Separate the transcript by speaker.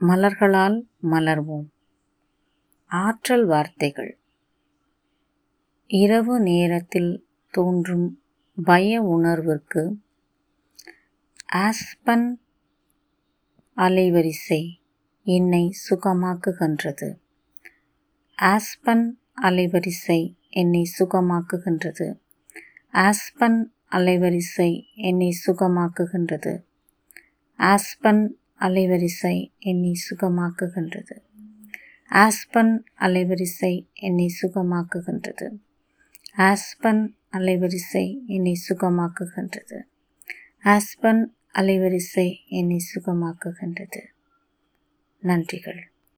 Speaker 1: மலர்களால் மலர்வோம். ஆற்றல் வார்த்தைகள். இரவு நேரத்தில் தோன்றும் பய உணர்விற்கு ஆஸ்பன் அலைவரிசை என்னை சுகமாக்குகின்றது. ஆஸ்பன் அலைவரிசை என்னை சுகமாக்குகின்றது. ஆஸ்பன் அலைவரிசை என்னை சுகமாக்குகின்றது. ஆஸ்பன் அலைவரிசை என்னை சுகமாக்குகின்றது. ஆஸ்பன் அலைவரிசை என்னை சுகமாக்குகின்றது. ஆஸ்பன் அலைவரிசை என்னை சுகமாக்குகின்றது. ஆஸ்பன் அலைவரிசை என்னை சுகமாக்குகின்றது. நன்றிகள்.